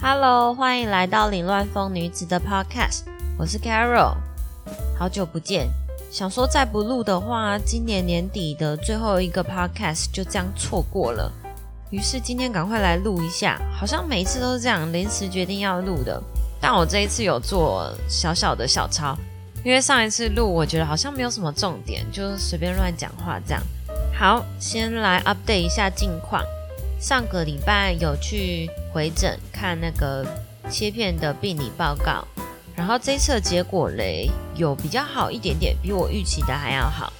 Hello，欢迎来到凌乱风女子的 Podcast，我是 Carol，好久不见。想说再不录的话，今年年底的最后一个 Podcast 就这样错过了。于是今天赶快来录一下，好像每一次都是这样临时决定要录的。但我这一次有做小小的小抄，因为上一次录我觉得好像没有什么重点，就随便乱讲话这样。好，先来 update 一下近况。上个礼拜有去回诊看那个切片的病理报告，然后这次的结果嘞有比较好一点点，比我预期的还要好。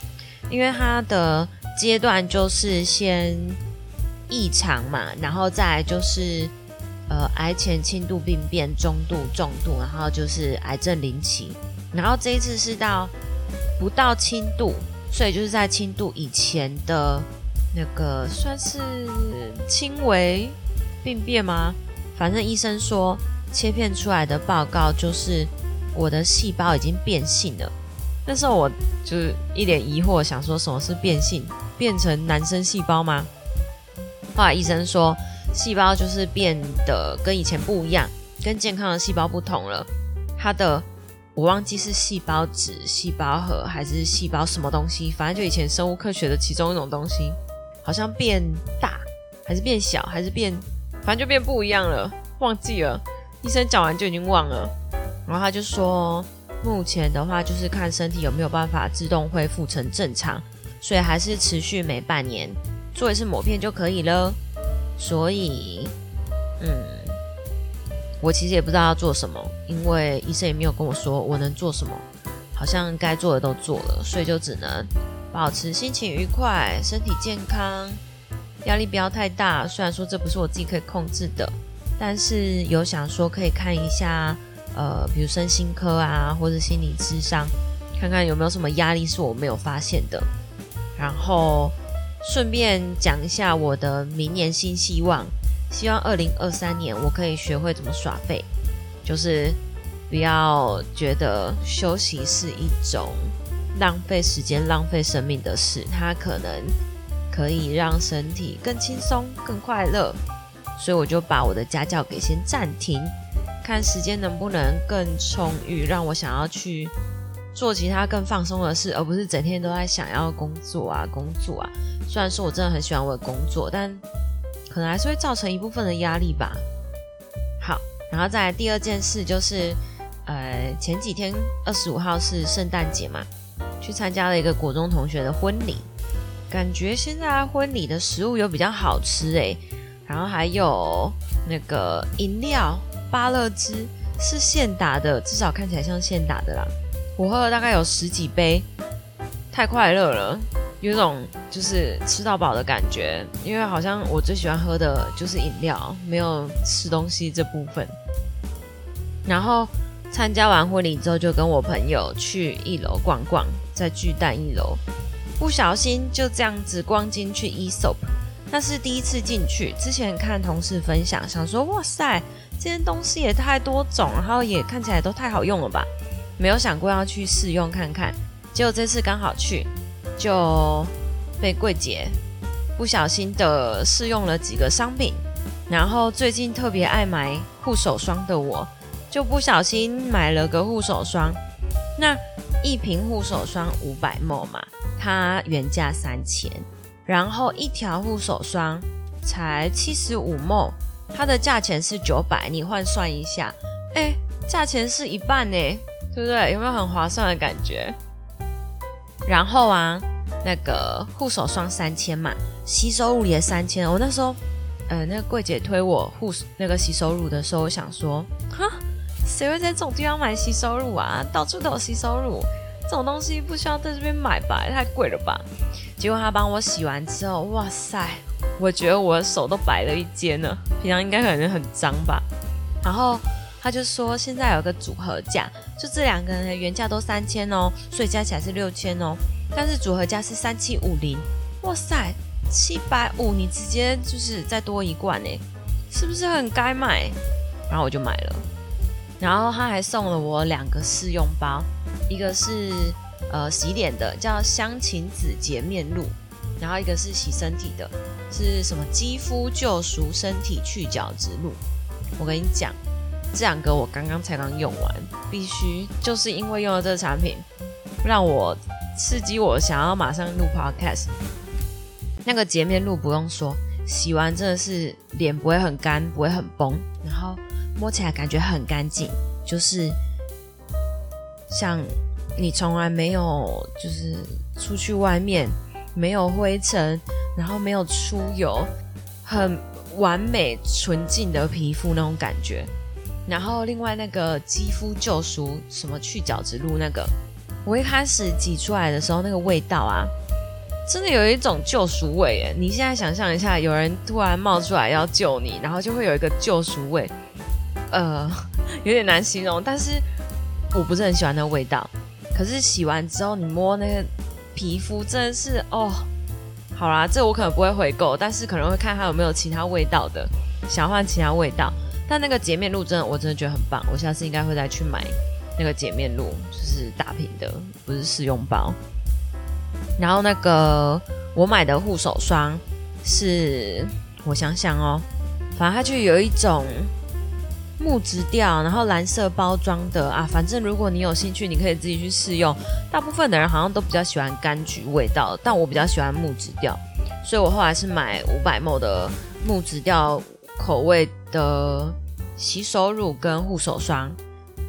因为它的阶段就是先异常嘛，然后再就是呃癌前轻度病变、中度、重度，然后就是癌症临期，然后这一次是到不到轻度，所以就是在轻度以前的。那个算是轻微病变吗？反正医生说切片出来的报告就是我的细胞已经变性了。那时候我就是一脸疑惑，想说什么是变性？变成男生细胞吗？后来医生说细胞就是变得跟以前不一样，跟健康的细胞不同了。它的我忘记是细胞质、细胞核还是细胞什么东西，反正就以前生物科学的其中一种东西。好像变大，还是变小，还是变，反正就变不一样了，忘记了。医生讲完就已经忘了。然后他就说，目前的话就是看身体有没有办法自动恢复成正常，所以还是持续每半年做一次抹片就可以了。所以，嗯，我其实也不知道要做什么，因为医生也没有跟我说我能做什么，好像该做的都做了，所以就只能。保持心情愉快，身体健康，压力不要太大。虽然说这不是我自己可以控制的，但是有想说可以看一下，呃，比如身心科啊，或者心理智商，看看有没有什么压力是我没有发现的。然后顺便讲一下我的明年新希望，希望二零二三年我可以学会怎么耍废，就是不要觉得休息是一种。浪费时间、浪费生命的事，它可能可以让身体更轻松、更快乐，所以我就把我的家教给先暂停，看时间能不能更充裕，让我想要去做其他更放松的事，而不是整天都在想要工作啊、工作啊。虽然说我真的很喜欢我的工作，但可能还是会造成一部分的压力吧。好，然后再来第二件事就是，呃，前几天二十五号是圣诞节嘛。去参加了一个国中同学的婚礼，感觉现在婚礼的食物有比较好吃诶，然后还有那个饮料，芭乐汁是现打的，至少看起来像现打的啦。我喝了大概有十几杯，太快乐了，有种就是吃到饱的感觉。因为好像我最喜欢喝的就是饮料，没有吃东西这部分。然后参加完婚礼之后，就跟我朋友去一楼逛逛。在巨蛋一楼，不小心就这样子光进去 e s o p 那是第一次进去。之前看同事分享，想说哇塞，这些东西也太多种，然后也看起来都太好用了吧？没有想过要去试用看看。结果这次刚好去，就被柜姐不小心的试用了几个商品。然后最近特别爱买护手霜的我，就不小心买了个护手霜。那一瓶护手霜五百沫嘛，它原价三千，然后一条护手霜才七十五沫，它的价钱是九百，你换算一下，哎，价钱是一半呢，对不对？有没有很划算的感觉？然后啊，那个护手霜三千嘛，洗手乳也三千，我那时候，呃，那个柜姐推我护那个洗手乳的时候，我想说，哈。谁会在这种地方买吸收乳啊？到处都有吸收乳，这种东西不需要在这边买吧？太贵了吧？结果他帮我洗完之后，哇塞，我觉得我的手都白了一截呢。平常应该可能很脏吧。然后他就说现在有个组合价，就这两个人的原价都三千哦，所以加起来是六千哦。但是组合价是三七五零，哇塞，七百五你直接就是再多一罐呢，是不是很该买？然后我就买了。然后他还送了我两个试用包，一个是呃洗脸的，叫香芹子洁面露，然后一个是洗身体的，是什么肌肤救赎身体去角质露。我跟你讲，这两个我刚刚才刚用完，必须就是因为用了这个产品，让我刺激我想要马上录 podcast。那个洁面露不用说，洗完真的是脸不会很干，不会很崩，然后摸起来感觉很干净，就是像你从来没有就是出去外面没有灰尘，然后没有出油，很完美纯净的皮肤那种感觉。然后另外那个肌肤救赎什么去角质露那个，我一开始挤出来的时候那个味道啊。真的有一种救赎味诶！你现在想象一下，有人突然冒出来要救你，然后就会有一个救赎味，呃，有点难形容。但是我不是很喜欢那个味道。可是洗完之后，你摸那个皮肤，真的是哦，好啦，这我可能不会回购，但是可能会看它有没有其他味道的，想换其他味道。但那个洁面露真的，我真的觉得很棒，我下次应该会再去买那个洁面露，就是大瓶的，不是试用包。然后那个我买的护手霜是，我想想哦，反正它就有一种木质调，然后蓝色包装的啊。反正如果你有兴趣，你可以自己去试用。大部分的人好像都比较喜欢柑橘味道，但我比较喜欢木质调，所以我后来是买五百沫的木质调口味的洗手乳跟护手霜，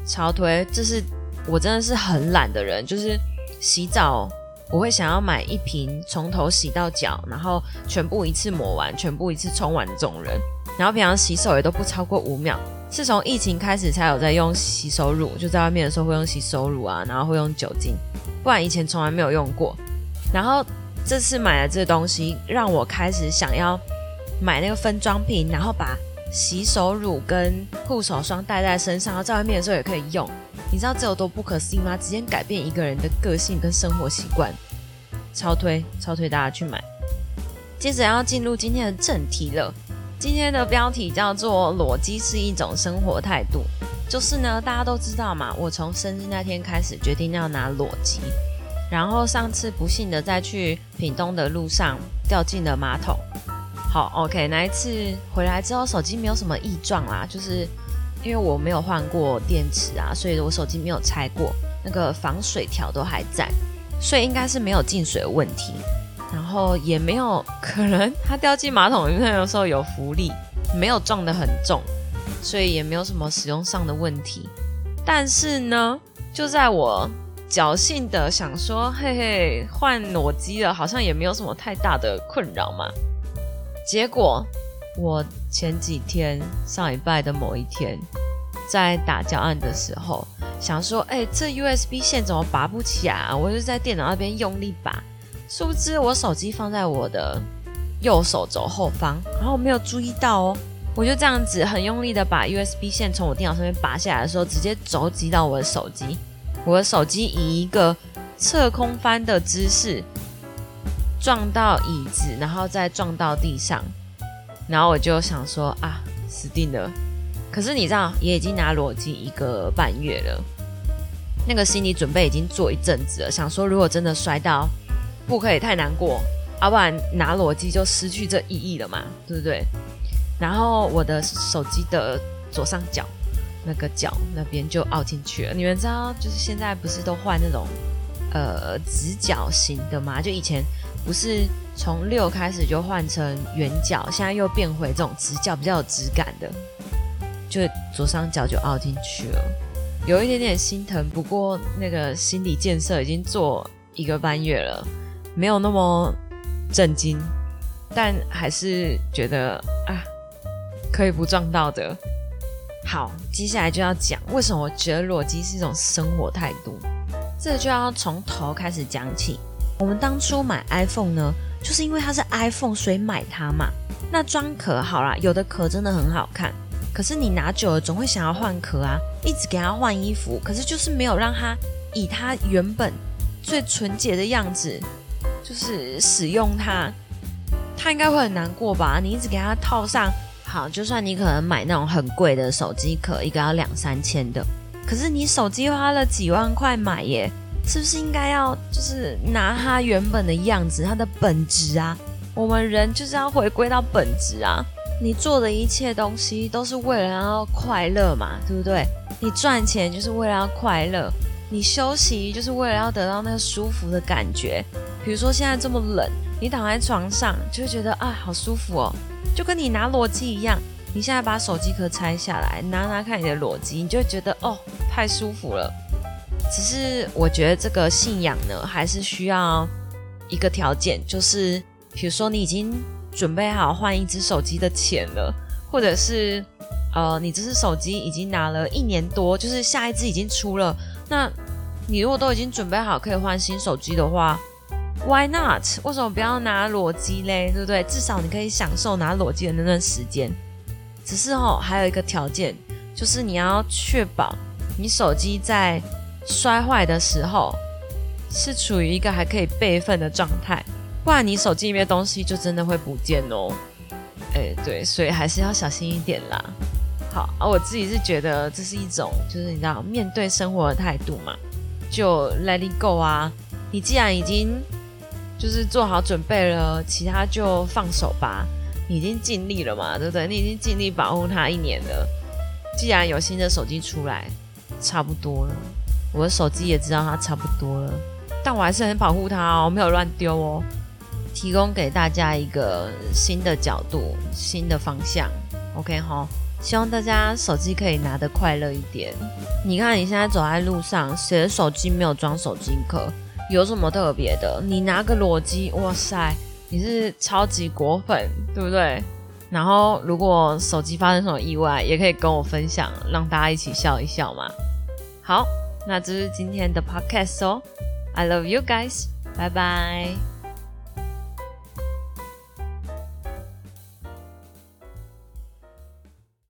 超推。这是我真的是很懒的人，就是洗澡。我会想要买一瓶从头洗到脚，然后全部一次抹完，全部一次冲完这种人。然后平常洗手也都不超过五秒。是从疫情开始才有在用洗手乳，就在外面的时候会用洗手乳啊，然后会用酒精，不然以前从来没有用过。然后这次买了这东西，让我开始想要买那个分装瓶，然后把洗手乳跟护手霜带在身上，然后在外面的时候也可以用。你知道这有多不可思议吗？直接改变一个人的个性跟生活习惯，超推超推，大家去买。接着要进入今天的正题了。今天的标题叫做“裸机是一种生活态度”，就是呢，大家都知道嘛，我从生日那天开始决定要拿裸机，然后上次不幸的在去屏东的路上掉进了马桶。好，OK，那一次回来之后手机没有什么异状啦，就是。因为我没有换过电池啊，所以我手机没有拆过，那个防水条都还在，所以应该是没有进水的问题，然后也没有可能它掉进马桶里面的时候有浮力，没有撞得很重，所以也没有什么使用上的问题。但是呢，就在我侥幸的想说，嘿嘿，换裸机了，好像也没有什么太大的困扰嘛，结果。我前几天上礼拜的某一天，在打教案的时候，想说，哎，这 USB 线怎么拔不起啊？我就在电脑那边用力拔，殊不知我手机放在我的右手肘后方，然后我没有注意到哦，我就这样子很用力的把 USB 线从我电脑上面拔下来的时候，直接肘击到我的手机，我的手机以一个侧空翻的姿势撞到椅子，然后再撞到地上。然后我就想说啊，死定了！可是你知道，也已经拿裸机一个半月了，那个心理准备已经做一阵子了。想说，如果真的摔到，不可以太难过，要不然拿裸机就失去这意义了嘛，对不对？然后我的手机的左上角那个角那边就凹进去了。你们知道，就是现在不是都换那种呃直角型的吗？就以前不是。从六开始就换成圆角，现在又变回这种直角，比较有质感的，就左上角就凹进去了，有一点点心疼。不过那个心理建设已经做一个半月了，没有那么震惊，但还是觉得啊，可以不撞到的。好，接下来就要讲为什么我觉得裸机是一种生活态度，这就要从头开始讲起。我们当初买 iPhone 呢？就是因为它是 iPhone，所以买它嘛。那装壳好啦，有的壳真的很好看，可是你拿久了总会想要换壳啊，一直给它换衣服，可是就是没有让它以它原本最纯洁的样子，就是使用它，它应该会很难过吧？你一直给它套上，好，就算你可能买那种很贵的手机壳，一个要两三千的，可是你手机花了几万块买耶。是不是应该要就是拿它原本的样子，它的本质啊？我们人就是要回归到本质啊！你做的一切东西都是为了要快乐嘛，对不对？你赚钱就是为了要快乐，你休息就是为了要得到那个舒服的感觉。比如说现在这么冷，你躺在床上就会觉得啊，好舒服哦，就跟你拿裸机一样。你现在把手机壳拆下来，拿拿看你的裸机，你就会觉得哦，太舒服了。只是我觉得这个信仰呢，还是需要一个条件，就是比如说你已经。准备好换一只手机的钱了，或者是呃，你这只手机已经拿了一年多，就是下一只已经出了。那你如果都已经准备好可以换新手机的话，Why not？为什么不要拿裸机嘞？对不对？至少你可以享受拿裸机的那段时间。只是哦，还有一个条件，就是你要确保你手机在摔坏的时候是处于一个还可以备份的状态。不然你手机里面的东西就真的会不见哦。哎，对，所以还是要小心一点啦。好啊，我自己是觉得这是一种，就是你知道面对生活的态度嘛，就 let it go 啊。你既然已经就是做好准备了，其他就放手吧。你已经尽力了嘛，对不对？你已经尽力保护它一年了。既然有新的手机出来，差不多了。我的手机也知道它差不多了，但我还是很保护它哦，没有乱丢哦。提供给大家一个新的角度、新的方向，OK 哈？希望大家手机可以拿得快乐一点。你看你现在走在路上，谁的手机没有装手机壳？有什么特别的？你拿个裸机，哇塞，你是超级果粉，对不对？然后如果手机发生什么意外，也可以跟我分享，让大家一起笑一笑嘛。好，那这是今天的 Podcast 哦，I love you guys，拜拜。